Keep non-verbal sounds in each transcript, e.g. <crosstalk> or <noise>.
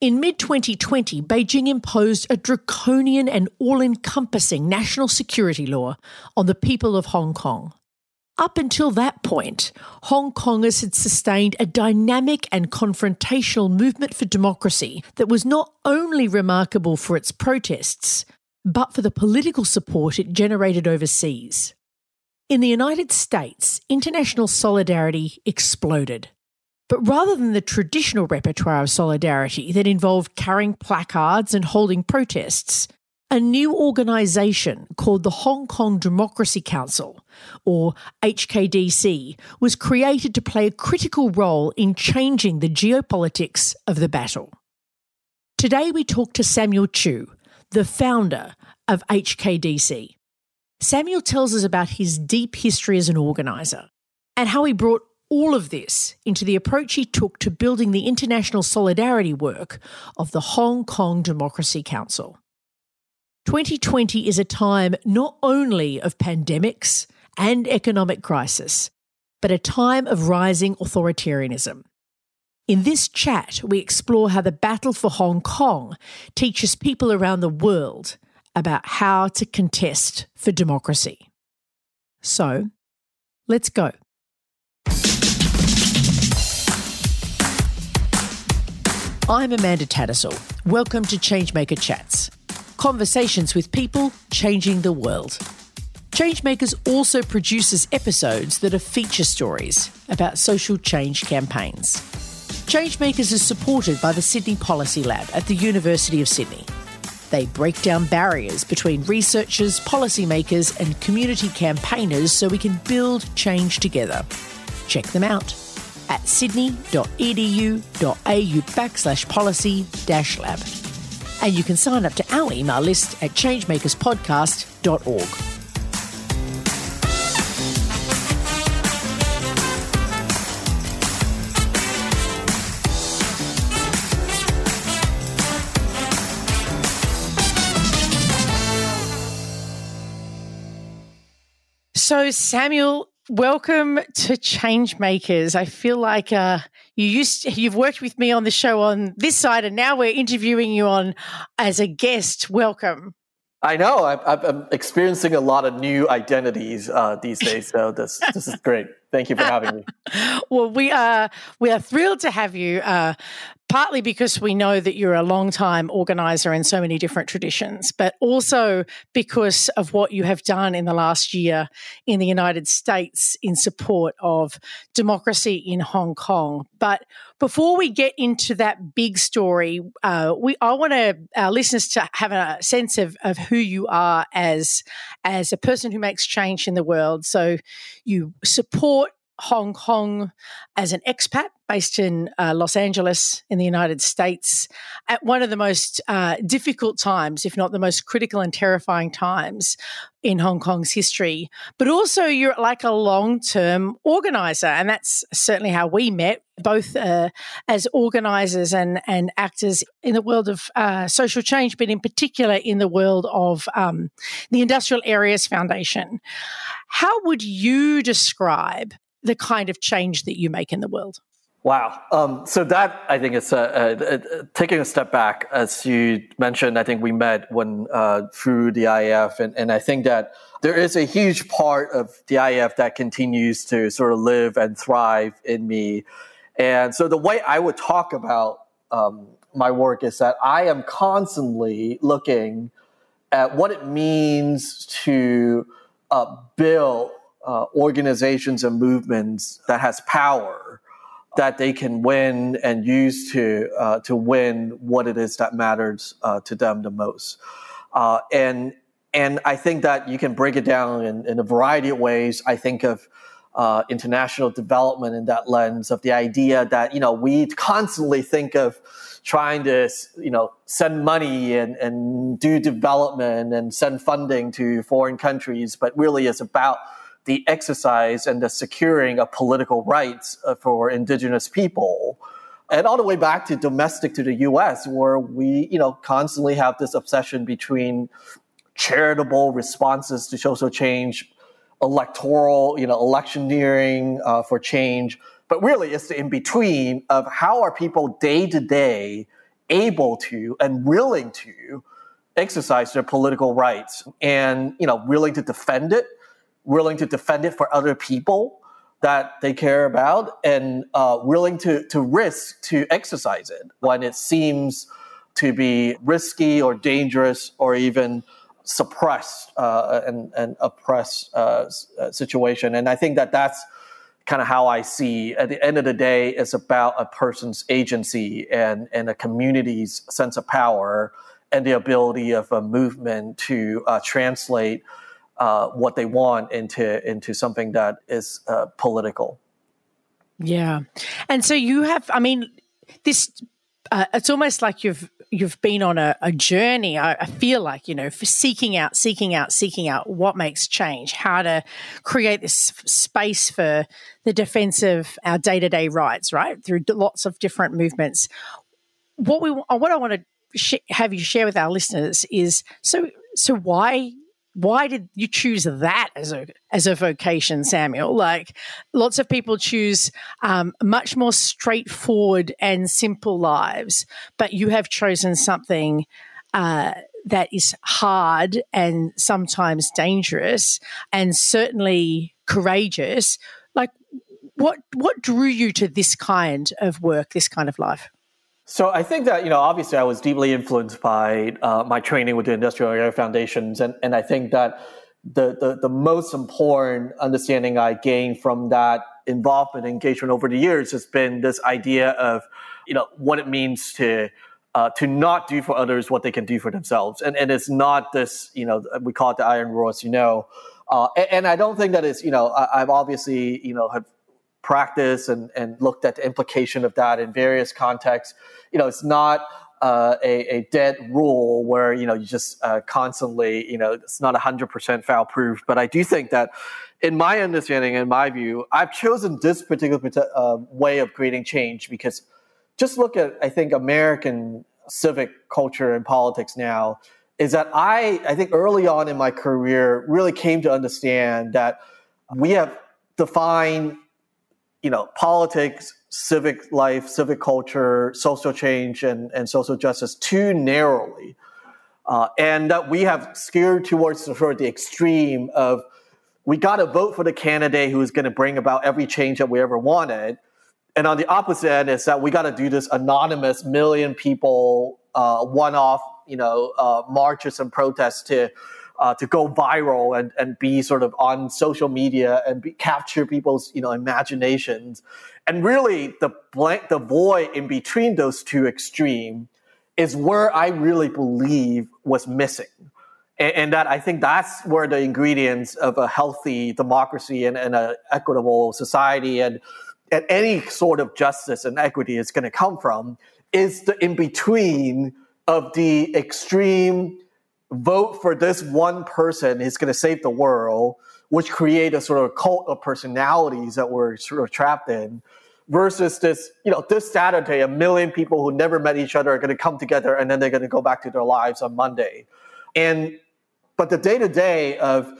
In mid 2020, Beijing imposed a draconian and all encompassing national security law on the people of Hong Kong. Up until that point, Hong Kongers had sustained a dynamic and confrontational movement for democracy that was not only remarkable for its protests, but for the political support it generated overseas. In the United States, international solidarity exploded. But rather than the traditional repertoire of solidarity that involved carrying placards and holding protests, a new organisation called the Hong Kong Democracy Council, or HKDC, was created to play a critical role in changing the geopolitics of the battle. Today we talk to Samuel Chu, the founder of HKDC. Samuel tells us about his deep history as an organiser and how he brought all of this into the approach he took to building the international solidarity work of the Hong Kong Democracy Council. 2020 is a time not only of pandemics and economic crisis, but a time of rising authoritarianism. In this chat, we explore how the battle for Hong Kong teaches people around the world about how to contest for democracy. So, let's go. I'm Amanda Tattersall. Welcome to Changemaker Chats conversations with people changing the world. Changemakers also produces episodes that are feature stories about social change campaigns. Changemakers is supported by the Sydney Policy Lab at the University of Sydney. They break down barriers between researchers, policymakers, and community campaigners so we can build change together. Check them out at sydney.edu.au backslash policy dash lab. And you can sign up to our email list at changemakerspodcast.org. So, Samuel, welcome to Changemakers. I feel like uh, you used to, you've worked with me on the show on this side, and now we're interviewing you on as a guest. Welcome. I know. I'm, I'm experiencing a lot of new identities uh, these <laughs> days, so this this is great. Thank you for having me. <laughs> well, we are we are thrilled to have you. Uh, partly because we know that you're a long time organizer in so many different traditions, but also because of what you have done in the last year in the United States in support of democracy in Hong Kong. But before we get into that big story, uh, we I want our listeners to have a sense of, of who you are as as a person who makes change in the world. So you support Hong Kong as an expat based in uh, Los Angeles in the United States at one of the most uh, difficult times, if not the most critical and terrifying times in Hong Kong's history. But also, you're like a long term organizer, and that's certainly how we met. Both uh, as organizers and, and actors in the world of uh, social change, but in particular in the world of um, the Industrial Areas Foundation. How would you describe the kind of change that you make in the world? Wow. Um, so that I think is taking a step back, as you mentioned. I think we met when uh, through the IAF, and, and I think that there is a huge part of the IAF that continues to sort of live and thrive in me. And so the way I would talk about um, my work is that I am constantly looking at what it means to uh, build uh, organizations and movements that has power that they can win and use to uh, to win what it is that matters uh, to them the most. Uh, and and I think that you can break it down in, in a variety of ways. I think of uh, international development in that lens of the idea that you know we constantly think of trying to you know send money and, and do development and send funding to foreign countries, but really it's about the exercise and the securing of political rights uh, for indigenous people. And all the way back to domestic to the US, where we, you know, constantly have this obsession between charitable responses to social change, electoral, you know, electioneering uh, for change, but really it's the in between of how are people day to day able to and willing to exercise their political rights and you know willing to defend it willing to defend it for other people that they care about and uh, willing to, to risk to exercise it when it seems to be risky or dangerous or even suppressed uh, and, and oppressed uh, uh, situation. And I think that that's kind of how I see at the end of the day, it's about a person's agency and, and a community's sense of power and the ability of a movement to uh, translate uh, what they want into into something that is uh, political. Yeah, and so you have. I mean, this. Uh, it's almost like you've you've been on a, a journey. I, I, feel like you know, for seeking out, seeking out, seeking out what makes change, how to create this space for the defense of our day to day rights, right? Through lots of different movements. What we what I want to sh- have you share with our listeners is so so why why did you choose that as a as a vocation, Samuel? Like lots of people choose um, much more straightforward and simple lives, but you have chosen something uh, that is hard and sometimes dangerous, and certainly courageous. Like what what drew you to this kind of work, this kind of life? So I think that you know, obviously, I was deeply influenced by uh, my training with the Industrial Area Foundations, and and I think that the, the the most important understanding I gained from that involvement and engagement over the years has been this idea of you know what it means to uh, to not do for others what they can do for themselves, and and it's not this you know we call it the iron rule, as you know. Uh, and, and, I don't think that is, you know, I, have obviously, you know, have practice and, and looked at the implication of that in various contexts. You know, it's not uh, a, a, dead rule where you know you just uh, constantly you know it's not 100% foul proof but i do think that in my understanding in my view i've chosen this particular uh, way of creating change because just look at i think american civic culture and politics now is that i i think early on in my career really came to understand that we have defined you know, politics, civic life, civic culture, social change, and, and social justice too narrowly. Uh, and that we have steered towards the, sort of the extreme of we got to vote for the candidate who is going to bring about every change that we ever wanted. And on the opposite end is that we got to do this anonymous million people uh, one-off, you know, uh, marches and protests to uh, to go viral and, and be sort of on social media and be, capture people's you know imaginations. And really the blank the void in between those two extreme is where i really believe was missing. And, and that i think that's where the ingredients of a healthy democracy and, and an equitable society and, and any sort of justice and equity is going to come from is the in between of the extreme vote for this one person is going to save the world, which create a sort of cult of personalities that we're sort of trapped in, versus this, you know, this Saturday, a million people who never met each other are going to come together and then they're going to go back to their lives on Monday. And, but the day to day of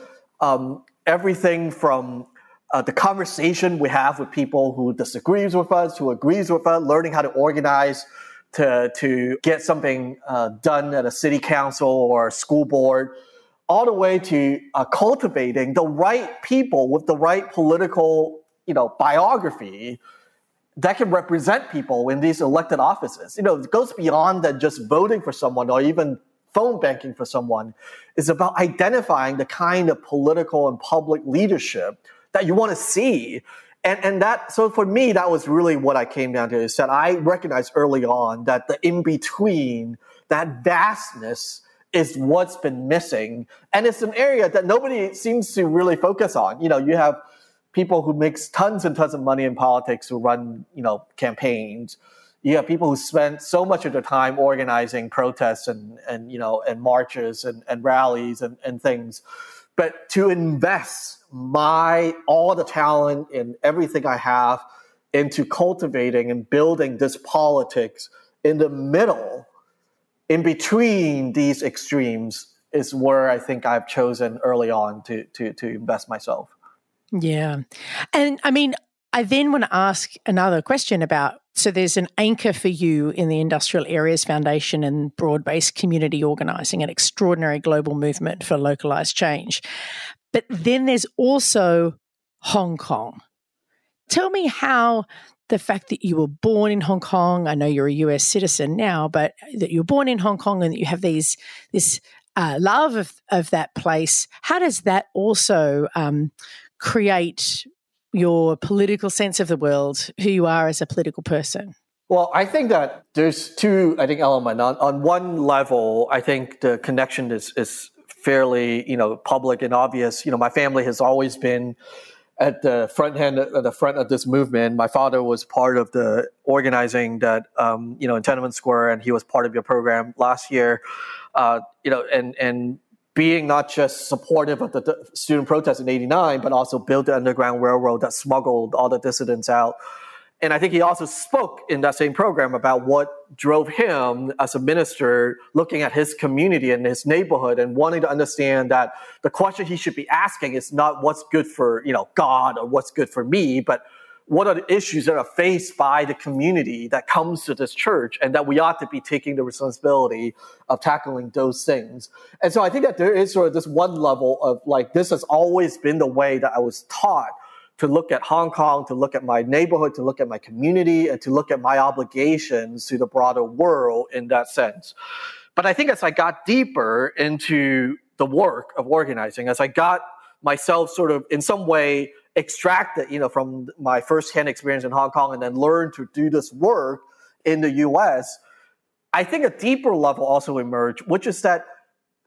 um, everything from uh, the conversation we have with people who disagrees with us, who agrees with us, learning how to organize, to, to get something uh, done at a city council or school board, all the way to uh, cultivating the right people with the right political, you know, biography that can represent people in these elected offices. You know, it goes beyond that just voting for someone or even phone banking for someone. It's about identifying the kind of political and public leadership that you want to see and and that so for me that was really what I came down to is that I recognized early on that the in between that vastness is what's been missing and it's an area that nobody seems to really focus on you know you have people who makes tons and tons of money in politics who run, you know, campaigns. You have people who spend so much of their time organizing protests and, and you know, and marches and, and rallies and, and things. But to invest my all the talent and everything I have into cultivating and building this politics in the middle, in between these extremes, is where I think I've chosen early on to to to invest myself. Yeah. And I mean, I then want to ask another question about so there's an anchor for you in the Industrial Areas Foundation and broad based community organizing, an extraordinary global movement for localized change. But then there's also Hong Kong. Tell me how the fact that you were born in Hong Kong, I know you're a US citizen now, but that you were born in Hong Kong and that you have these this uh, love of, of that place, how does that also um, create your political sense of the world, who you are as a political person? Well, I think that there's two, I think, elements. On, on one level, I think the connection is, is fairly, you know, public and obvious. You know, my family has always been at the front end, at the front of this movement. My father was part of the organizing that, um, you know, in Tiananmen Square, and he was part of your program last year. Uh, you know, and and being not just supportive of the, the student protest in 89, but also built the Underground Railroad that smuggled all the dissidents out. And I think he also spoke in that same program about what drove him as a minister looking at his community and his neighborhood and wanting to understand that the question he should be asking is not what's good for, you know, God or what's good for me, but what are the issues that are faced by the community that comes to this church and that we ought to be taking the responsibility of tackling those things. And so I think that there is sort of this one level of like, this has always been the way that I was taught to look at Hong Kong, to look at my neighborhood, to look at my community, and to look at my obligations to the broader world in that sense. But I think as I got deeper into the work of organizing, as I got myself sort of in some way extracted, you know, from my firsthand experience in Hong Kong and then learned to do this work in the US, I think a deeper level also emerged, which is that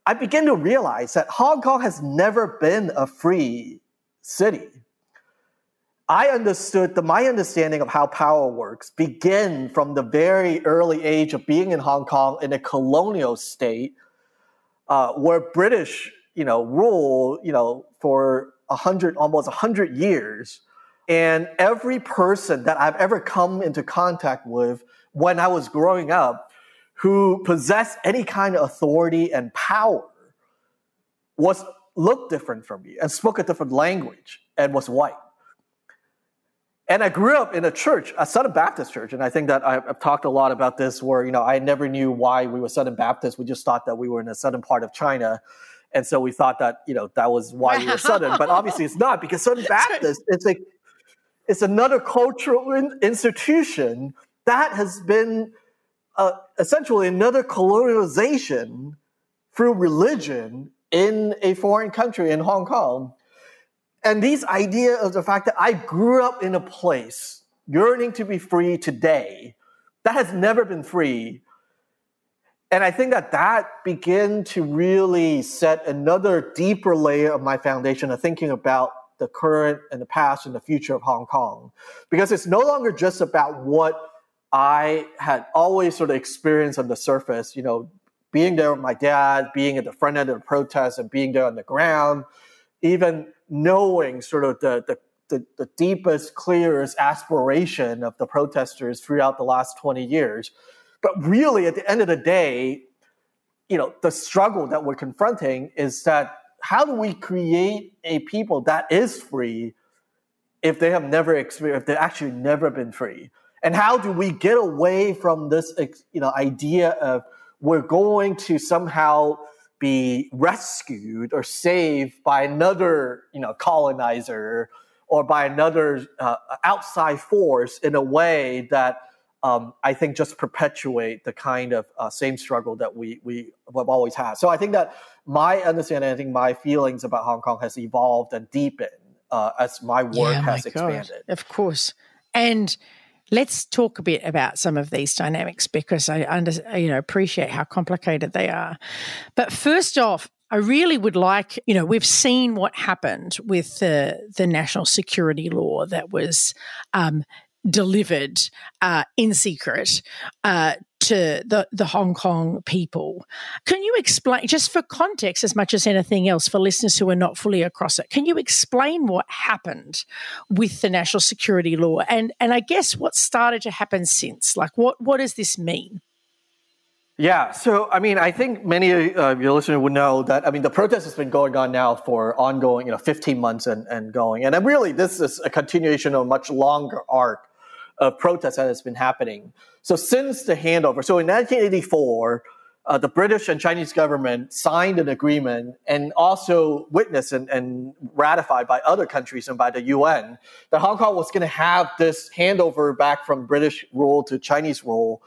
I begin to realize that Hong Kong has never been a free city. I understood the, my understanding of how power works began from the very early age of being in Hong Kong in a colonial state, uh, where British, you know, rule, you know, for a hundred, almost a hundred years. And every person that I've ever come into contact with when I was growing up who possessed any kind of authority and power was looked different from me and spoke a different language and was white. And I grew up in a church, a Southern Baptist church, and I think that I've talked a lot about this. Where you know, I never knew why we were Southern Baptist. We just thought that we were in a southern part of China, and so we thought that, you know, that was why we were Southern, but obviously it's not because Southern <laughs> Baptist, it's like, it's another cultural in, institution that has been uh, essentially another colonialization through religion in a foreign country in Hong Kong. And these idea of the fact that I grew up in a place yearning to be free today that has never been free and I think that that began to really set another deeper layer of my foundation of thinking about the current and the past and the future of Hong Kong. Because it's no longer just about what I had always sort of experienced on the surface, you know, being there with my dad, being at the front end of the protest and being there on the ground, even knowing sort of the, the the, the, deepest, clearest aspiration of the protesters throughout the last 20 years. But really, at the end of the day, you know, the struggle that we're confronting is that how do we create a people that is free if they have never experienced, if they've actually never been free? And how do we get away from this, you know, idea of we're going to somehow be rescued or saved by another, you know, colonizer or by another uh, outside force in a way that um, I think just perpetuate the kind of uh, same struggle that we we have always had. So I think that my understanding, I think my feelings about Hong Kong has evolved and deepened uh, as my work yeah, has my expanded. Of course, and let's talk a bit about some of these dynamics because I under, you know appreciate how complicated they are. But first off, I really would like, you know, we've seen what happened with the the national security law that was um, delivered uh, in secret uh, to the, the Hong Kong people. Can you explain, just for context as much as anything else, for listeners who are not fully across it, can you explain what happened with the national security law and, and I guess what started to happen since? Like, what, what does this mean? Yeah, so I mean, I think many of your listeners would know that I mean the protest has been going on now for ongoing, you know, 15 months and, and going, and really this is a continuation of a much longer arc of protests that has been happening. So since the handover, so in 1984, uh, the British and Chinese government signed an agreement and also witnessed and, and, ratified by other countries and by the UN that Hong Kong was going to have this handover back from British rule to Chinese rule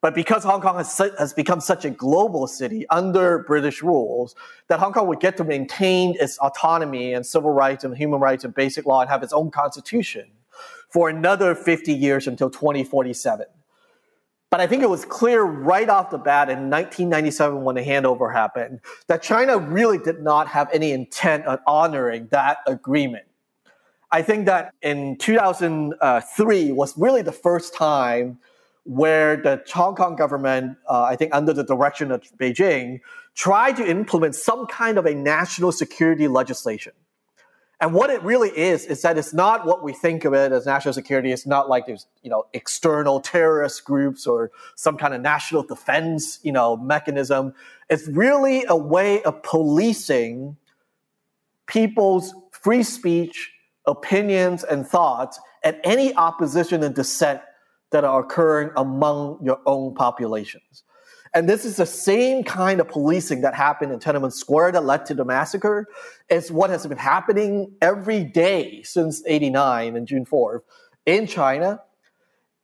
but because Hong Kong has, has become such a global city under British rules, that Hong Kong would get to maintain its autonomy and civil rights and human rights and basic law and have its own constitution for another 50 years until 2047. But I think it was clear right off the bat in 1997 when the handover happened that China really did not have any intent on honoring that agreement. I think that in 2003 was really the first time where the Hong Kong government, uh, I think under the direction of Beijing, tried to implement some kind of a national security legislation. And what it really is is that it's not what we think of it as national security. It's not like there's you know external terrorist groups or some kind of national defense you know mechanism. It's really a way of policing people's free speech, opinions, and thoughts, and any opposition and dissent that are occurring among your own populations. And this is the same kind of policing that happened in Tiananmen Square that led to the massacre. It's what has been happening every day since 89 and June 4th in China.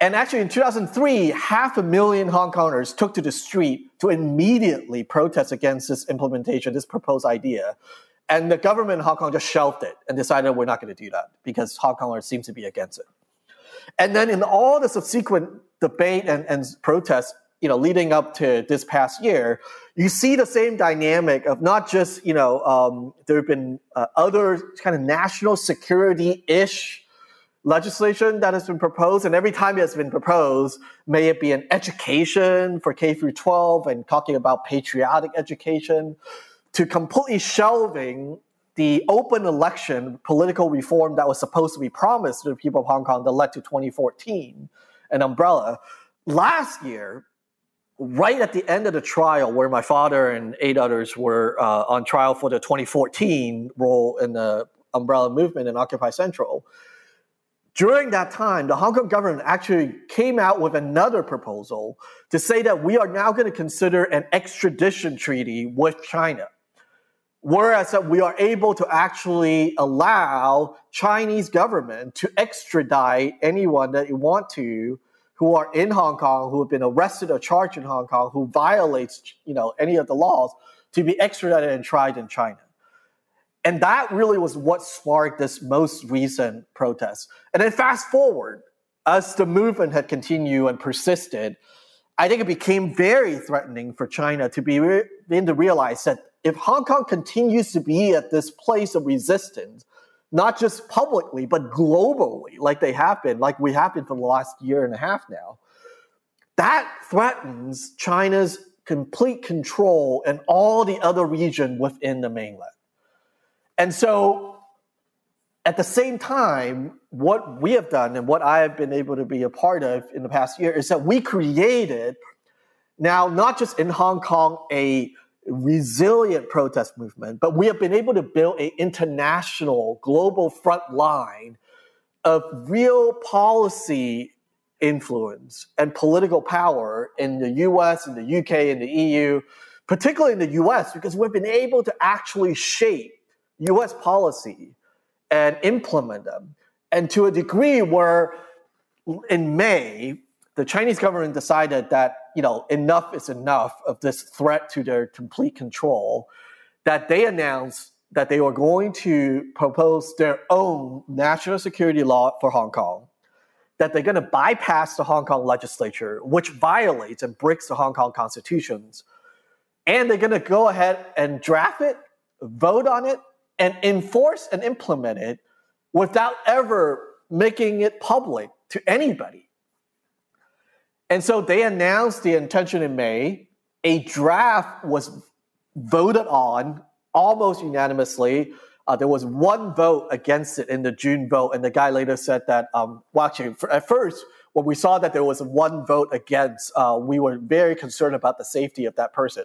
And actually, in 2003, half a million Hong Kongers took to the street to immediately protest against this implementation, this proposed idea. And the government in Hong Kong just shelved it and decided we're not going to do that because Hong Kongers seem to be against it. And then in all the subsequent debate and, and protests, you know, leading up to this past year, you see the same dynamic of not just, you know, um, there have been uh, other kind of national security-ish legislation that has been proposed, and every time it has been proposed, may it be an education for K through 12 and talking about patriotic education, to completely shelving the open election political reform that was supposed to be promised to the people of Hong Kong that led to 2014, an umbrella. Last year, right at the end of the trial, where my father and eight others were uh, on trial for the 2014 role in the umbrella movement in Occupy Central, during that time, the Hong Kong government actually came out with another proposal to say that we are now going to consider an extradition treaty with China. Whereas that we are able to actually allow Chinese government to extradite anyone that you want to who are in Hong Kong, who have been arrested or charged in Hong Kong, who violates, you know, any of the laws to be extradited and tried in China. And that really was what sparked this most recent protest. And then fast forward, as the movement had continued and persisted, I think it became very threatening for China to be begin to realize that if Hong Kong continues to be at this place of resistance, not just publicly, but globally, like they have been, like we have been for the last year and a half now, that threatens China's complete control in all the other region within the mainland. And so at the same time, what we have done and what I have been able to be a part of in the past year is that we created now, not just in Hong Kong, a resilient protest movement, but we have been able to build an international, global front line of real policy influence and political power in the US, in the UK, in the EU, particularly in the US, because we've been able to actually shape US policy and implement them. And to a degree where in May, the Chinese government decided that you know enough is enough of this threat to their complete control, that they announced that they were going to propose their own national security law for Hong Kong, that they're going to bypass the Hong Kong legislature, which violates and breaks the Hong Kong constitutions, and they're going to go ahead and draft it, vote on it, and enforce and implement it without ever making it public to anybody. And so they announced the intention in May. A draft was voted on almost unanimously. Uh, there was one vote against it in the June vote, and the guy later said that. Um, well, actually, for, at first, when we saw that there was one vote against, uh, we were very concerned about the safety of that person.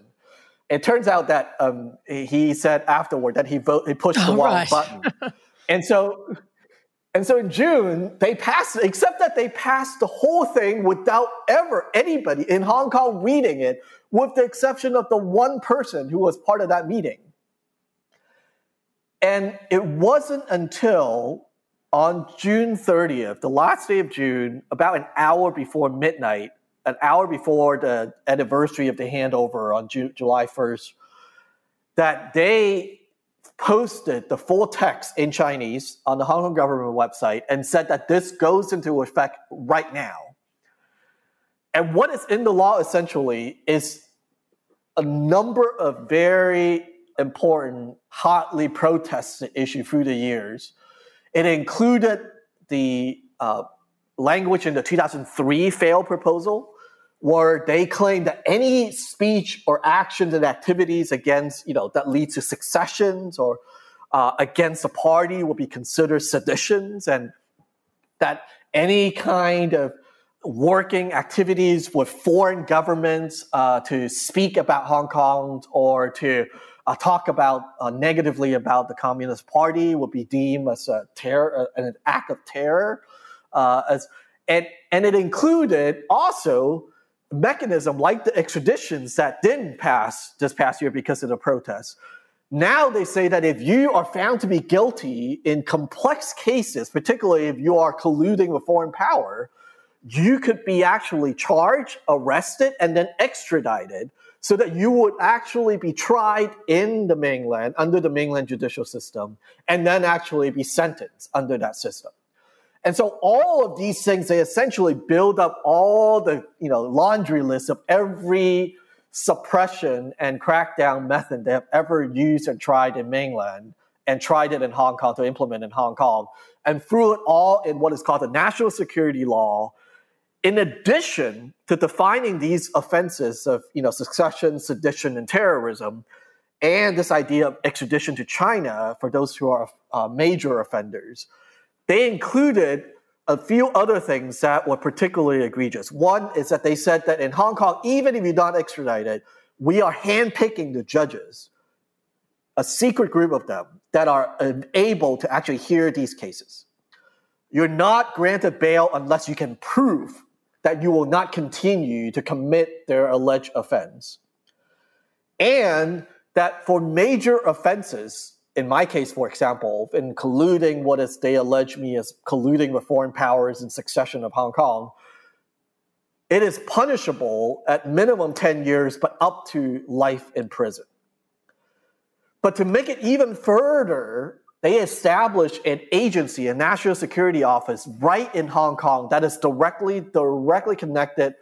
It turns out that um, he said afterward that he vote he pushed the oh, wrong right. button, <laughs> and so and so in June they passed, except that they passed the whole thing without ever anybody in Hong Kong reading it, with the exception of the one person who was part of that meeting. And it wasn't until on June 30th, the last day of June, about an hour before midnight, an hour before the anniversary of the handover on Ju- July 1st, that they posted the full text in Chinese on the Hong Kong government website and said that this goes into effect right now. And what is in the law essentially is a number of very important, hotly protested issues through the years it included the uh, language in the 2003 failed proposal, where they claim that any speech or actions and activities against, you know, that lead to secessions or uh, against a party will be considered seditions, and that any kind of working activities with foreign governments uh, to speak about Hong Kong or to uh, talk about uh, negatively about the Communist Party would be deemed as a terror, uh, an act of terror. Uh, as and and it included also mechanism like the extraditions that didn't pass this past year because of the protests. Now they say that if you are found to be guilty in complex cases, particularly if you are colluding with foreign power, you could be actually charged, arrested, and then extradited so that you would actually be tried in the mainland under the mainland judicial system and then actually be sentenced under that system. And so all of these things, they essentially build up all the, you know, laundry list of every suppression and crackdown method they have ever used and tried in mainland and tried it in Hong Kong to implement in Hong Kong. And threw it all in what is called the national security law in addition to defining these offenses of you know succession, sedition, and terrorism, and this idea of extradition to China for those who are uh, major offenders, they included a few other things that were particularly egregious. One is that they said that in Hong Kong, even if you're not extradited, we are handpicking the judges, a secret group of them that are able to actually hear these cases. You're not granted bail unless you can prove that you will not continue to commit their alleged offense. And that for major offenses, in my case, for example, in colluding what is they allege me as colluding with foreign powers in succession of Hong Kong, it is punishable at minimum 10 years, but up to life in prison. But to make it even further they established an agency, a national security office right in Hong Kong that is directly directly connected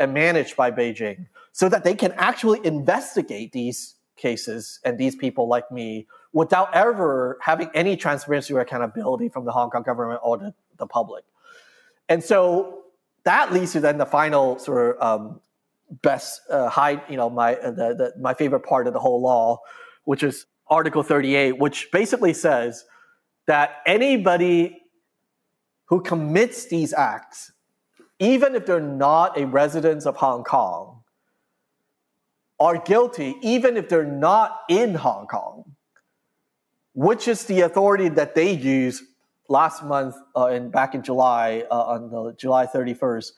and managed by Beijing so that they can actually investigate these cases and these people like me without ever having any transparency or accountability from the Hong Kong government or the, the public. And so that leads to then the final sort of um, best uh, high, you know, my uh, the, the, my favorite part of the whole law, which is Article 38, which basically says that anybody who commits these acts, even if they're not a resident of Hong Kong, are guilty even if they're not in Hong Kong, which is the authority that they used last month uh, and back in July, uh, on the July 31st,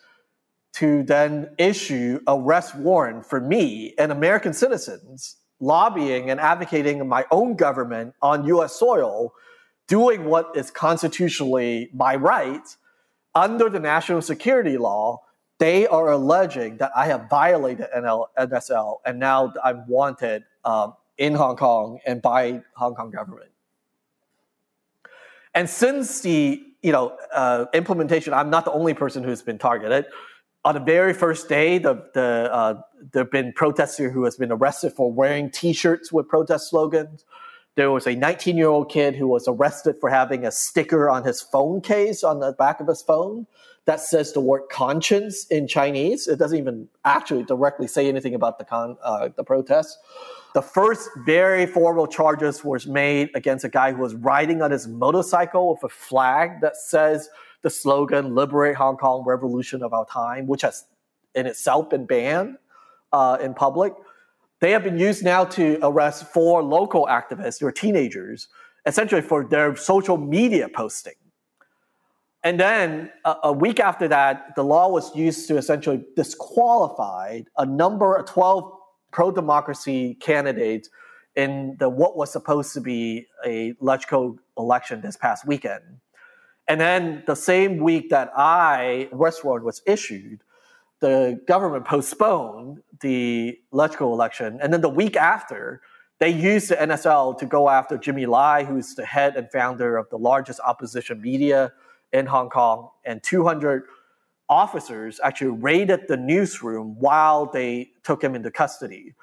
to then issue arrest warrant for me and American citizens lobbying and advocating my own government on US soil, doing what is constitutionally my right under the national security law, they are alleging that I have violated NL, NSL and now I'm wanted um, in Hong Kong and by Hong Kong government. And since the you know uh, implementation, I'm not the only person who's been targeted on the very first day, the, the, uh, there have been protesters who has been arrested for wearing T-shirts with protest slogans. There was a 19 year old kid who was arrested for having a sticker on his phone case on the back of his phone that says the word conscience in Chinese. It doesn't even actually directly say anything about the con, uh, the protest. The first very formal charges was made against a guy who was riding on his motorcycle with a flag that says the slogan "Liberate Hong Kong, Revolution of Our Time," which has in itself been banned uh, in public. They have been used now to arrest four local activists who are teenagers, essentially for their social media posting. And then a, a, week after that, the law was used to essentially disqualify a number of 12 pro democracy candidates in the what was supposed to be a LegCo election this past weekend. And then the same week that I, warrant was issued, the government postponed the LegCo election. And then the week after, they used the NSL to go after Jimmy Lai, who's the head and founder of the largest opposition media in Hong Kong. And 200 officers actually raided the newsroom while they took him into custody.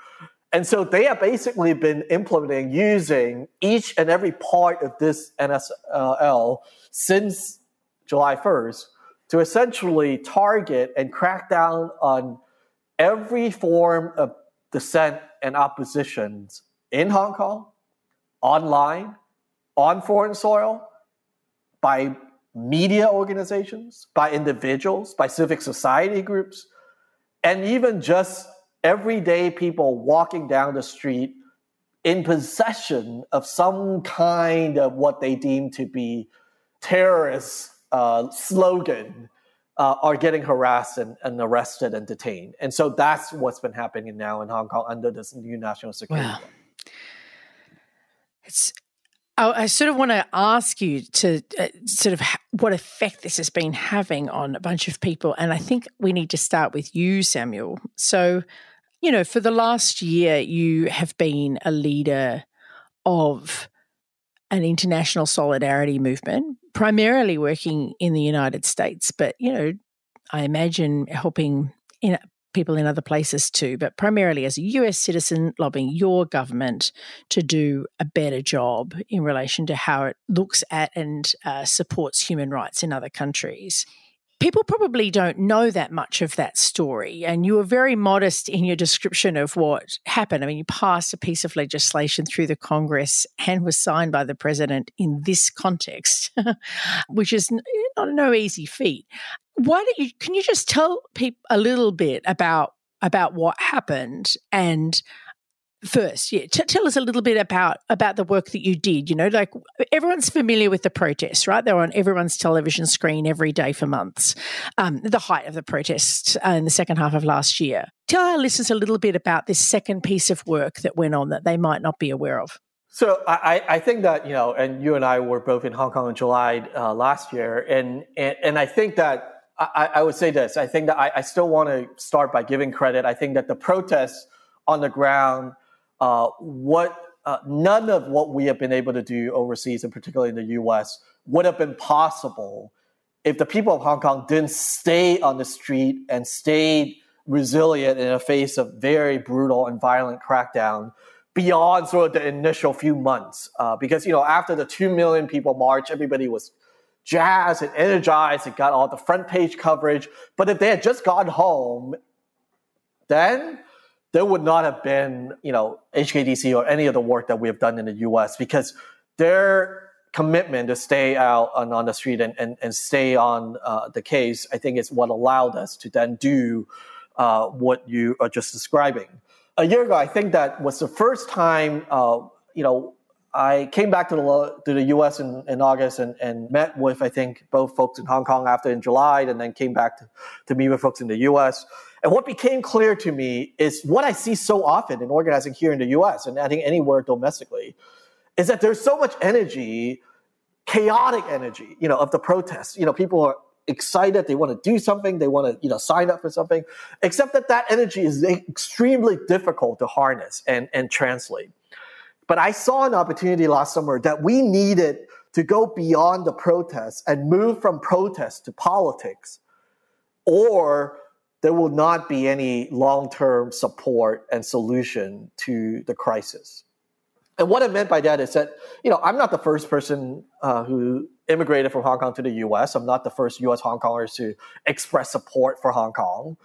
And so they have basically been implementing using each and every part of this NSL since July 1st to essentially target and crack down on every form of dissent and oppositions in Hong Kong, online, on foreign soil, by media organizations, by individuals, by civic society groups, and even just everyday people walking down the street in possession of some kind of what they deem to be terrorist uh, slogan uh, are getting harassed and, and, arrested and detained. And so that's what's been happening now in Hong Kong under this new national security wow. law. It's I, sort of want to ask you to uh, sort of ha- what effect this has been having on a bunch of people. And I think we need to start with you, Samuel. So, you know, for the last year, you have been a leader of an international solidarity movement, primarily working in the United States, but, you know, I imagine helping in people in other places too, but primarily as a US citizen, lobbying your government to do a better job in relation to how it looks at and uh, supports human rights in other countries people probably don't know that much of that story. And you were very modest in your description of what happened. I mean, you passed a piece of legislation through the Congress and was signed by the president in this context, <laughs> which is not no easy feat. Why don't you? Can you just tell people a little bit about about what happened and first yeah T- tell us a little bit about about the work that you did you know like everyone's familiar with the protests right they were on everyone's television screen every day for months um, the height of the protests uh, in the second half of last year tell our listeners a little bit about this second piece of work that went on that they might not be aware of so I, I think that you know, and you and I were both in Hong Kong in July uh, last year, and, and and I think that I, I would say this. I think that I, I still want to start by giving credit. I think that the protests on the ground uh, what uh, none of what we have been able to do overseas, and particularly in the U.S., would have been possible if the people of Hong Kong didn't stay on the street and stayed resilient in the face of very brutal and violent crackdown beyond sort of the initial few months. Uh, because you know, after the two million people march, everybody was jazzed and energized and got all the front page coverage. But if they had just gone home, then there would not have been, you know, HKDC or any of the work that we have done in the US because their commitment to stay out on, on the street and, and, and stay on uh, the case, I think is what allowed us to then do uh, what you are just describing. A year ago, I think that was the first time, uh, you know, I came back to the, to the US in, in August and, and met with, I think, both folks in Hong Kong after in July, and then came back to, to meet with folks in the US. And what became clear to me is what I see so often in organizing here in the US and I think anywhere domestically is that there's so much energy, chaotic energy, you know, of the protests. You know, people are excited, they want to do something, they want to, you know, sign up for something, except that that energy is extremely difficult to harness and, and translate. But I saw an opportunity last summer that we needed to go beyond the protests and move from protests to politics or there will not be any long term support and solution to the crisis. And what I meant by that is that, you know, I'm not the first person uh, who immigrated from Hong Kong to the US. I'm not the first US Hong Kongers to express support for Hong Kong.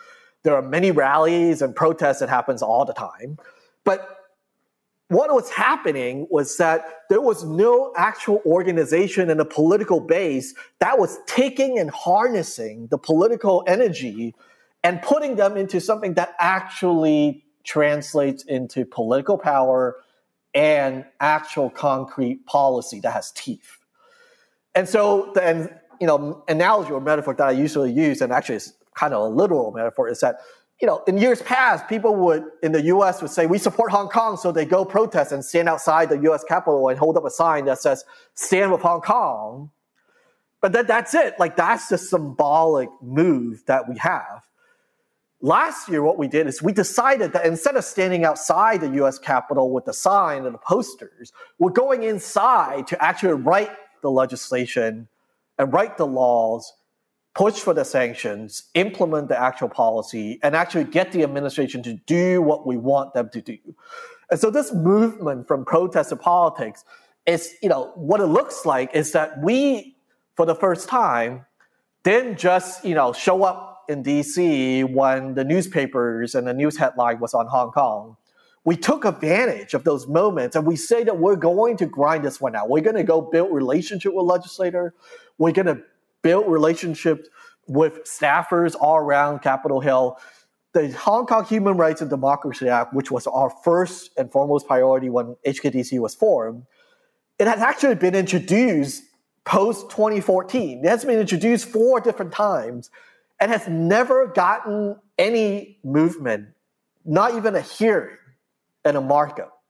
There are many rallies and protests that happens all the time. But what was happening was that there was no actual organization and a political base that was taking and harnessing the political energy and putting them into something that actually translates into political power and actual concrete policy that has teeth. And so the you know analogy or metaphor that I usually use, and actually it's kind of a literal metaphor, is that you know in years past people would in the U.S. would say we support Hong Kong, so they go protest and stand outside the U.S. Capitol and hold up a sign that says "Stand with Hong Kong." But that, that's it. Like that's the symbolic move that we have. Last year, what we did is we decided that instead of standing outside the US Capitol with the sign and the posters, we're going inside to actually write the legislation and write the laws, push for the sanctions, implement the actual policy, and actually get the administration to do what we want them to do. And so this movement from protest to politics is, you know, what it looks like is that we, for the first time, didn't just, you know, show up in DC when the newspapers and the news headline was on Hong Kong. We took advantage of those moments and we say that we're going to grind this one out. We're going to go build relationship with legislator. We're going to build relationships with staffers all around Capitol Hill. The Hong Kong Human Rights and Democracy Act, which was our first and foremost priority when HKDC was formed, it has actually been introduced post 2014. It has been introduced four different times and has never gotten any movement, not even a hearing and a markup.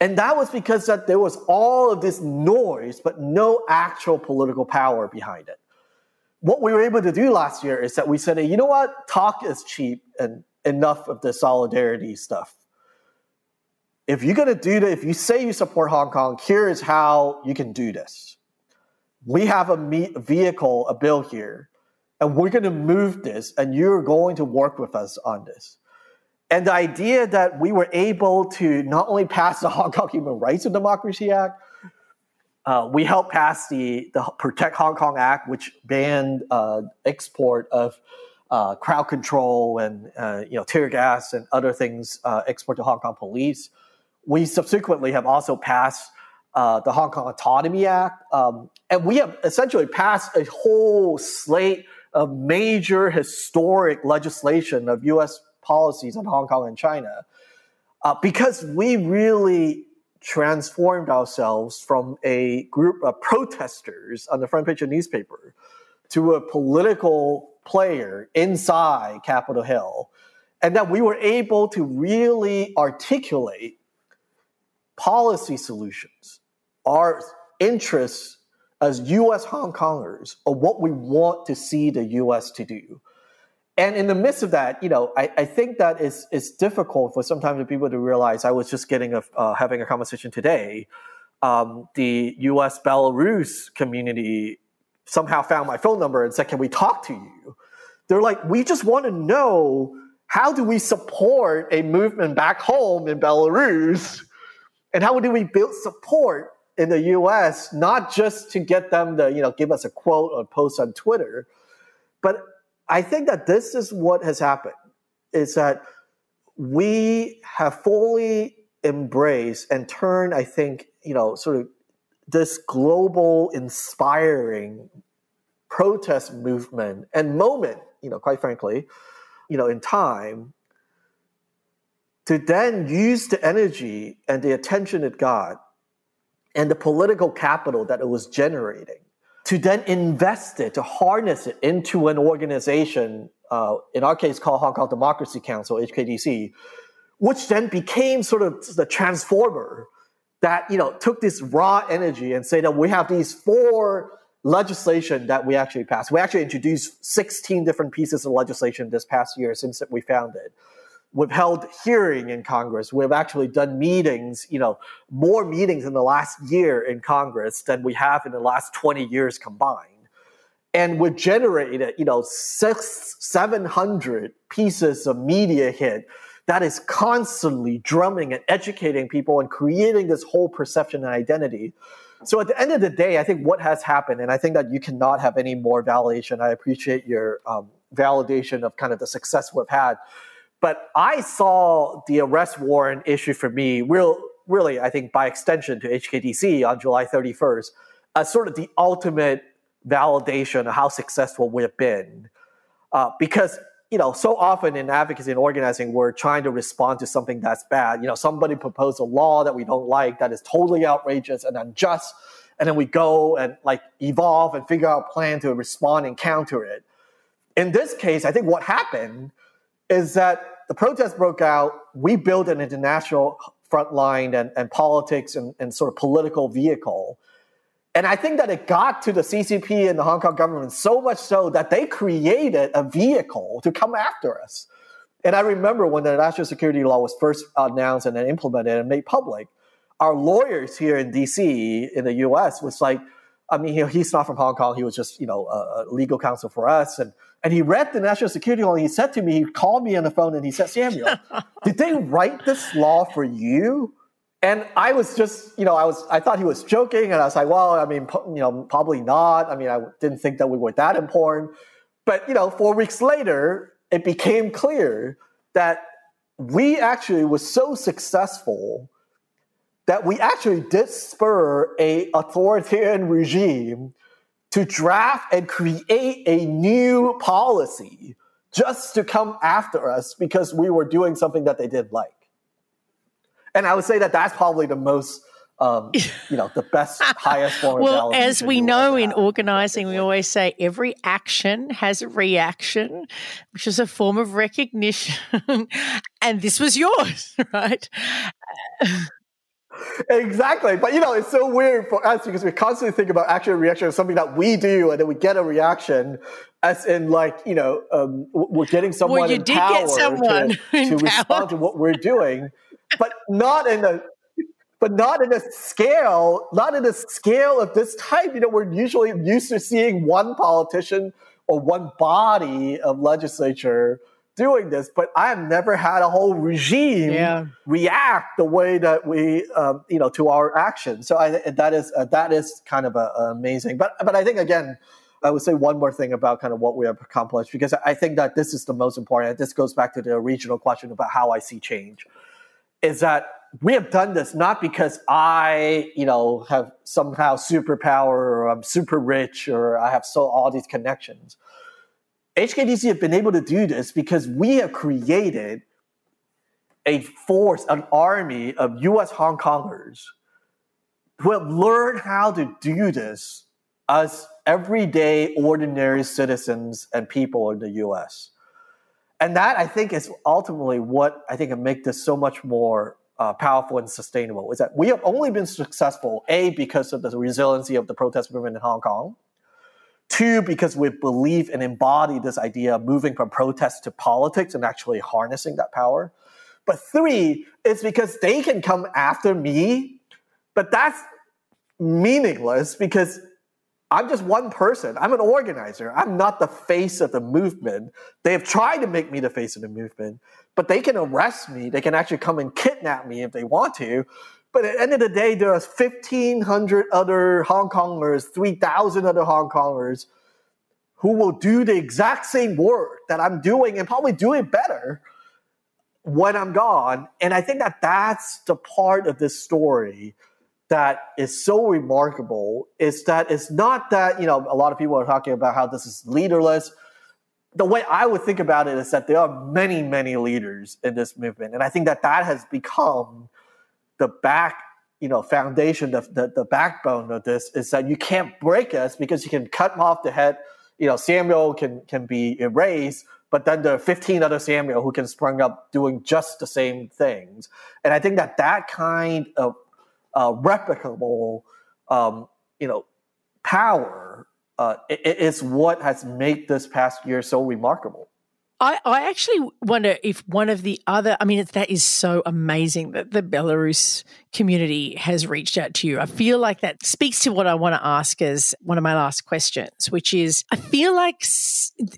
And that was because that there was all of this noise, but no actual political power behind it. What we were able to do last year is that we said, hey, you know what? Talk is cheap and enough of the solidarity stuff. If you're going to do that, if you say you support Hong Kong, here is how you can do this. We have a vehicle, a bill here and we're going to move this, and you're going to work with us on this. And the idea that we were able to not only pass the <laughs> Hong Kong Human Rights and Democracy Act, uh, we helped pass the, the Protect Hong Kong Act, which banned uh, export of uh, crowd control and uh, you know tear gas and other things uh, export to Hong Kong police. We subsequently have also passed uh, the Hong Kong Autonomy Act, um, and we have essentially passed a whole slate of major historic legislation of US policies on Hong Kong and China uh, because we really transformed ourselves from a group of protesters on the front page of newspaper to a political player inside Capitol Hill, and that we were able to really articulate policy solutions, our interests as US Hong Kongers of what we want to see the US to do. And in the midst of that, you know, I, I think that it's, it's difficult for sometimes the people to realize. I was just getting a, uh, having a conversation today. Um, the US Belarus community somehow found my phone number and said, Can we talk to you? They're like, We just want to know how do we support a movement back home in Belarus? And how do we build support in the US, not just to get them to, you know, give us a quote or post on Twitter, but I think that this is what has happened is that we have fully embraced and turned, I think, you know, sort of this global inspiring protest movement and moment, you know, quite frankly, you know, in time to then use the energy and the attention it got and the political capital that it was generating to then invest it, to harness it into an organization, uh, in our case called Hong Kong Democracy Council, HKDC, which then became sort of the transformer that you know took this raw energy and say that we have these four legislation that we actually passed. We actually introduced 16 different pieces of legislation this past year since we founded we've held hearing in Congress. We've actually done meetings, you know, more meetings in the last year in Congress than we have in the last 20 years combined. and would generated, you know, six, 700 pieces of media hit that is constantly drumming and educating people and creating this whole perception and identity. So at the end of the day, I think what has happened, and I think that you cannot have any more validation. I appreciate your um, validation of kind of the success we've had. But I saw the arrest warrant issue for me, real, really, I think by extension to HKDC on July 31st, as sort of the ultimate validation of how successful we've been. Uh, because you know, so often in advocacy and organizing, we're trying to respond to something that's bad. You know, somebody proposed a law that we don't like that is totally outrageous and unjust, and then we go and like evolve and figure out a plan to respond and counter it. In this case, I think what happened is that the protest broke out. We built an international front line and, and politics and, and sort of political vehicle and I think that it got to the CCP and the Hong Kong government so much so that they created a vehicle to come after us. And I remember when the national security law was first announced and then implemented and made public, our lawyers here in DC in the US was like, I mean, he, he's not from Hong Kong. He was just, you know, a, legal counsel for us. And, and he read the national security law and he said to me, he called me on the phone and he said, Samuel, <laughs> did they write this law for you? And I was just, you know, I was, I thought he was joking, and I was like, well, I mean, you know, probably not. I mean, I didn't think that we were that important. But you know, four weeks later, it became clear that we actually was so successful that we actually did spur a authoritarian regime to draft and create a new policy just to come after us because we were doing something that they didn't like and I would say that that's probably the most um, <laughs> you know, the best, highest form of well, as we know in organizing, we always say every action has a reaction, which is a form of recognition. <laughs> and this was yours, <laughs> right? Exactly. But, you know, it's so weird for us because we constantly think about action and reaction as something that we do and then we get a reaction as in like, you know, um, we're getting someone well, you did get someone <laughs> to, to respond to what we're doing but not in a but not in a scale, not in a scale of this type. You know, we're usually used to seeing one politician or one body of legislature doing this, but I have never had a whole regime yeah. react the way that we, um, you know, to our actions. So I, that is uh, that is kind of a amazing. But but I think again, I would say one more thing about kind of what we have accomplished because I think that this is the most important. This goes back to the original question about how I see change is that we have done this not because I, you know, have somehow superpower or I'm super rich or I have so all these connections. HKDC have been able to do this because we have created a force, an army of US Hong Kongers who have learned how to do this as everyday ordinary citizens and people in the US and that I think is ultimately what I think make this so much more uh, powerful and sustainable. Is that we have only been successful a because of the resiliency of the protest movement in Hong Kong. Two, because we believe and embody this idea of moving from protest to politics and actually harnessing that power. But three, it's because they can come after me, but that's meaningless because I'm just one person. I'm an organizer. I'm not the face of the movement. They have tried to make me the face of the movement, but they can arrest me. They can actually come and kidnap me if they want to. But at the end of the day, there are 1,500 other Hong Kongers, 3,000 other Hong Kongers who will do the exact same work that I'm doing and probably do it better when I'm gone. And I think that that's the part of this story that is so remarkable is that it's not that, you know, a lot of people are talking about how this is leaderless. The way I would think about it is that there are many, many leaders in this movement. And I think that that has become the back, you know, foundation, the, the, the backbone of this is that you can't break us because you can cut off the head. You know, Samuel can, can be erased, but then there are 15 other Samuel who can spring up doing just the same things. And I think that that kind of uh, replicable, um, you know, power uh, is what has made this past year so remarkable. I, I actually wonder if one of the other, I mean, that is so amazing that the Belarus community has reached out to you. I feel like that speaks to what I want to ask as one of my last questions, which is I feel like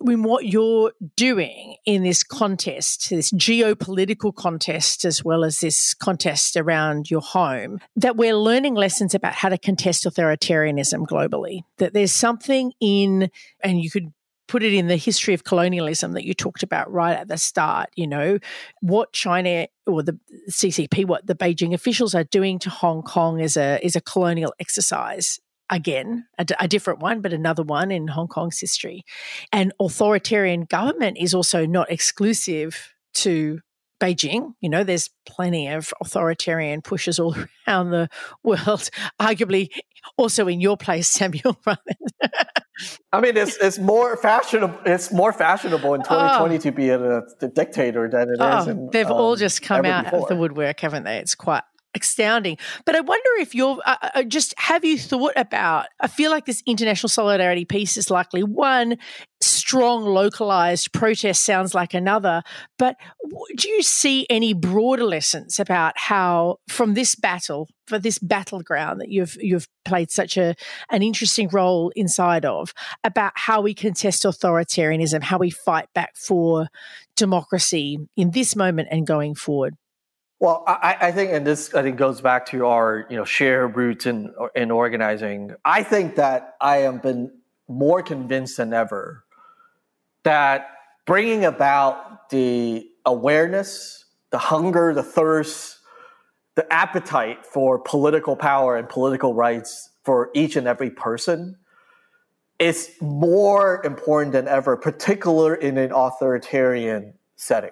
when what you're doing in this contest, this geopolitical contest, as well as this contest around your home, that we're learning lessons about how to contest authoritarianism globally. That there's something in, and you could put it in the history of colonialism that you talked about right at the start, you know, what China or the CCP, what the Beijing officials are doing to Hong Kong is a is a colonial exercise. Again, a, a different one, but another one in Hong Kong's history. And authoritarian government is also not exclusive to Beijing. You know, there's plenty of authoritarian pushes all <laughs> around the world, arguably also in your place, Samuel. <laughs> I mean, it's it's more fashionable. It's more fashionable in 2020 oh. to be a, a, dictator than it oh, is. In, they've um, all just come out before. of the woodwork, haven't they? It's quite astounding. But I wonder if you're uh, uh, just have you thought about? I feel like this international solidarity piece is likely one strong localized protest sounds like another. But do you see any broader lessons about how from this battle for this battleground that you've you've played such a an interesting role inside of about how we contest authoritarianism, how we fight back for democracy in this moment and going forward? Well, I, I, think, and this I think goes back to our you know shared roots in in organizing. I think that I have been more convinced than ever that bringing about the awareness, the hunger, the thirst, the appetite for political power and political rights for each and every person is more important than ever, particularly in an authoritarian setting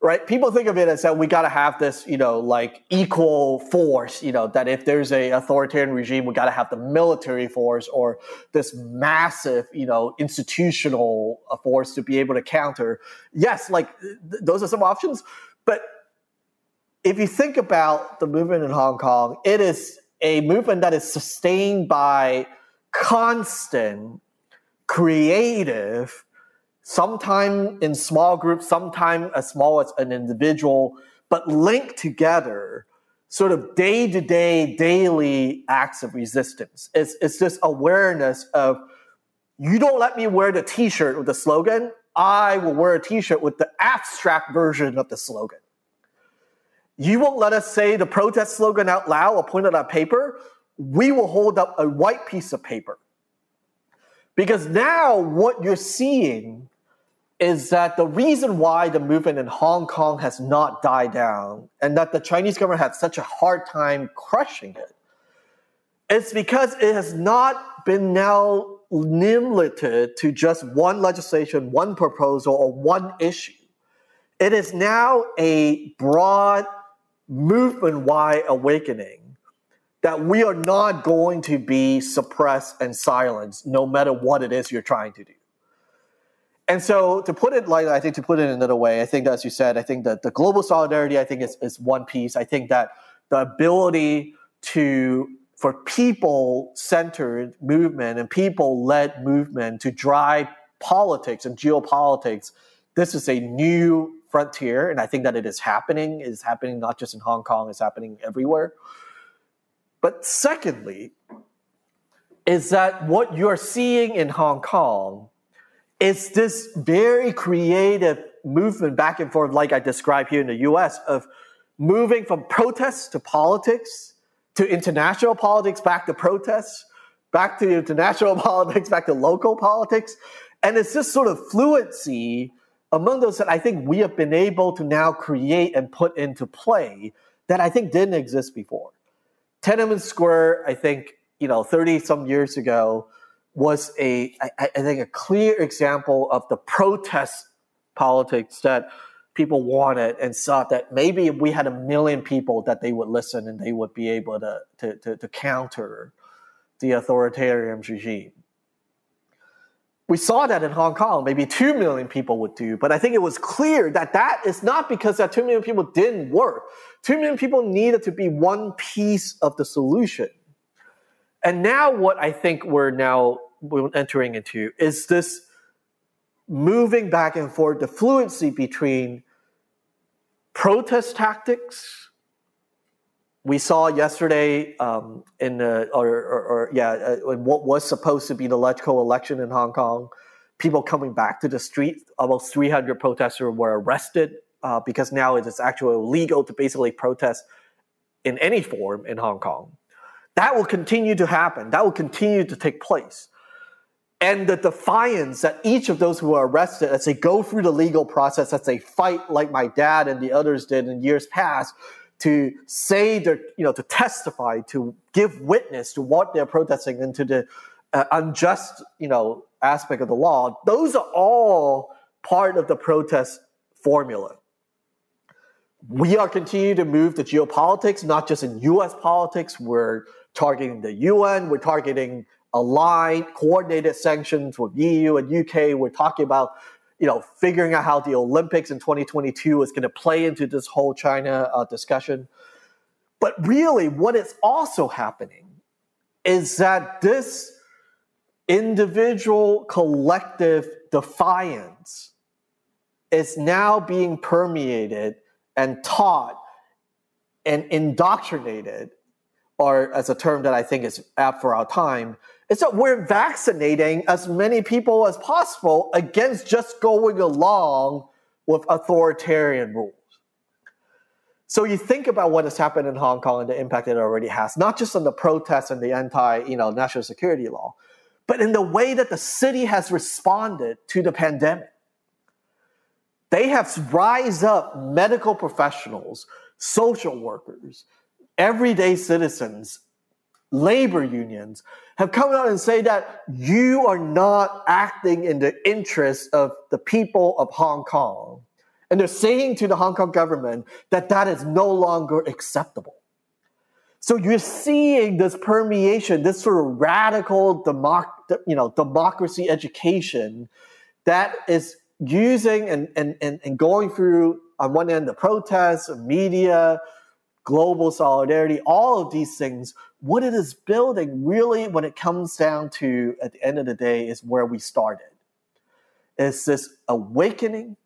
right? People think of it as that we got to have this, you know, like equal force, you know, that if there's a authoritarian regime, we got to have the military force or this massive, you know, institutional uh, force to be able to counter. Yes, like th- those are some options, but if you think about the movement in Hong Kong, it is a movement that is sustained by constant, creative, sometime in small groups, sometime as small as an individual, but linked together, sort of day to day, daily acts of resistance. It's, it's this awareness of you don't let me wear the t shirt with the slogan, I will wear a t shirt with the abstract version of the slogan. You won't let us say the protest slogan out loud or point it on paper. We will hold up a white piece of paper. Because now what you're seeing is that the reason why the movement in Hong Kong has not died down and that the Chinese government had such a hard time crushing it is because it has not been now limited to just one legislation, one proposal, or one issue. It is now a broad movement wide awakening that we are not going to be suppressed and silenced no matter what it is you're trying to do. And so to put it like I think to put it in another way, I think as you said, I think that the global solidarity I think is, is one piece. I think that the ability to for people centered movement and people led movement to drive politics and geopolitics, this is a new frontier. And I think that it is happening. It is happening not just in Hong Kong, it's happening everywhere. But secondly, is that what you're seeing in Hong Kong it's this very creative movement back and forth, like I described here in the US, of moving from protests to politics, to international politics, back to protests, back to international <laughs> politics, back to local politics. And it's this sort of fluency among those that I think we have been able to now create and put into play that I think didn't exist before. Tiananmen Square, I think, you know, 30 some years ago, was a, I, I think, a clear example of the protest politics that people wanted and thought that maybe if we had a million people that they would listen and they would be able to, to, to, to counter the authoritarian regime. We saw that in Hong Kong, maybe 2 million people would do, but I think it was clear that that is not because that 2 million people didn't work. 2 million people needed to be one piece of the solution. And now what I think we're now we're entering into is this moving back and forth, the fluency between protest tactics. We saw yesterday um, in the, or, or, or yeah, uh, what was supposed to be the electoral election in Hong Kong, people coming back to the street. Almost 300 protesters were arrested uh, because now it is actually illegal to basically protest in any form in Hong Kong. That will continue to happen. That will continue to take place and the defiance that each of those who are arrested as they go through the legal process as they fight like my dad and the others did in years past to say their you know to testify to give witness to what they're protesting and to the uh, unjust you know aspect of the law those are all part of the protest formula. We are continuing to move the geopolitics not just in us politics. We're targeting the un we're targeting aligned, coordinated sanctions with EU and UK. We're talking about, you know, figuring out how the Olympics in 2022 is going to play into this whole China uh, discussion. But really, what is also happening is that this individual collective defiance is now being permeated and taught and indoctrinated, or as a term that I think is apt for our time, is that we're vaccinating as many people as possible against just going along with authoritarian rules. So you think about what has happened in Hong Kong and the impact it already has, not just on the protests and the anti, you know, national security law, but in the way that the city has responded to the pandemic. They have rise up medical professionals, social workers, everyday citizens labor unions have come out and say that you are not acting in the interest of the people of Hong Kong. And they're saying to the Hong Kong government that that is no longer acceptable. So you're seeing this permeation, this sort of radical democ- you know, democracy education that is using and, and, and, and going through, on one end, the protests, media, global solidarity, all of these things, what it is building really, when it comes down to at the end of the day, is where we started. It's this awakening,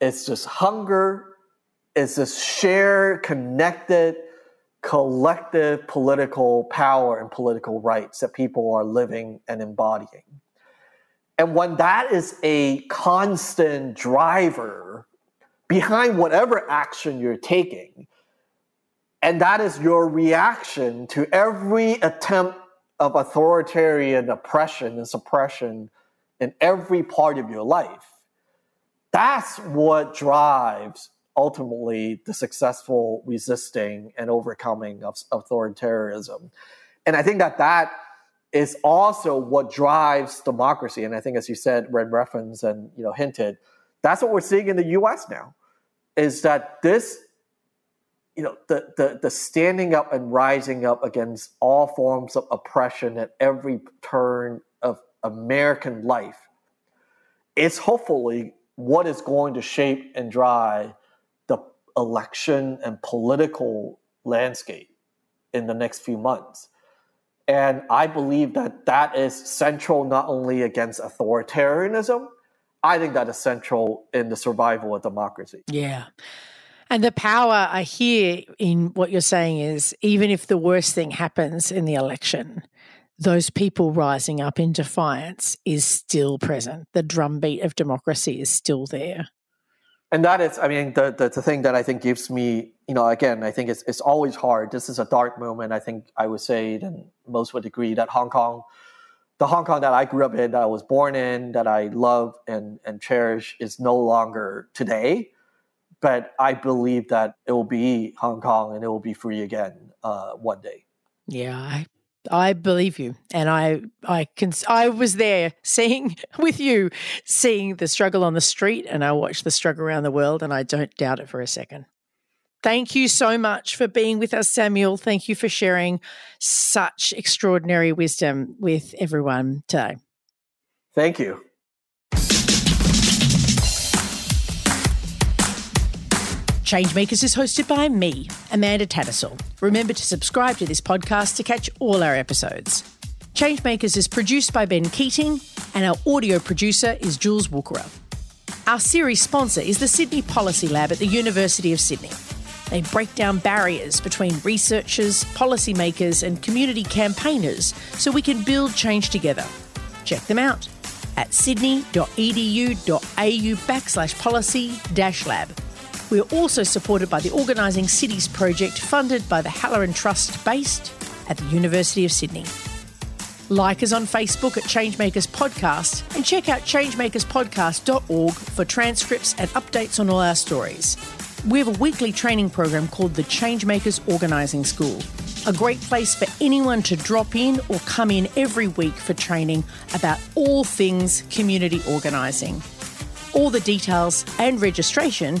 it's this hunger, it's this shared, connected, collective political power and political rights that people are living and embodying. And when that is a constant driver behind whatever action you're taking, and that is your reaction to every attempt of authoritarian oppression and suppression in every part of your life. That's what drives ultimately the successful resisting and overcoming of authoritarianism. And I think that that is also what drives democracy. And I think, as you said, read reference and you know hinted, that's what we're seeing in the U.S. now. Is that this you know the, the the standing up and rising up against all forms of oppression at every turn of American life is hopefully what is going to shape and drive the election and political landscape in the next few months. And I believe that that is central not only against authoritarianism, I think that is central in the survival of democracy. Yeah. And the power I hear in what you're saying is even if the worst thing happens in the election, those people rising up in defiance is still present. The drumbeat of democracy is still there. And that is, I mean, the, the, the thing that I think gives me, you know, again, I think it's, it's always hard. This is a dark moment. I think I would say, and most would agree, that Hong Kong, the Hong Kong that I grew up in, that I was born in, that I love and, and cherish, is no longer today but I believe that it will be Hong Kong and it will be free again uh, one day. Yeah, I I believe you, and I I can I was there seeing <laughs> with you, seeing the struggle on the street, and I watched the struggle around the world, and I don't doubt it for a second. Thank you so much for being with us, Samuel. Thank you for sharing such extraordinary wisdom with everyone today. Thank you. Changemakers is hosted by me, Amanda Tattersall. Remember to subscribe to this podcast to catch all our episodes. Changemakers is produced by Ben Keating, and our audio producer is Jules Wookera. Our series sponsor is the Sydney Policy Lab at the University of Sydney. They break down barriers between researchers, policymakers, and community campaigners so we can build change together. Check them out at sydney.edu.au backslash policy dash lab. We are also supported by the Organising Cities project funded by the Halloran Trust based at the University of Sydney. Like us on Facebook at Changemakers Podcast and check out changemakerspodcast.org for transcripts and updates on all our stories. We have a weekly training program called the Changemakers Organising School, a great place for anyone to drop in or come in every week for training about all things community organising. All the details and registration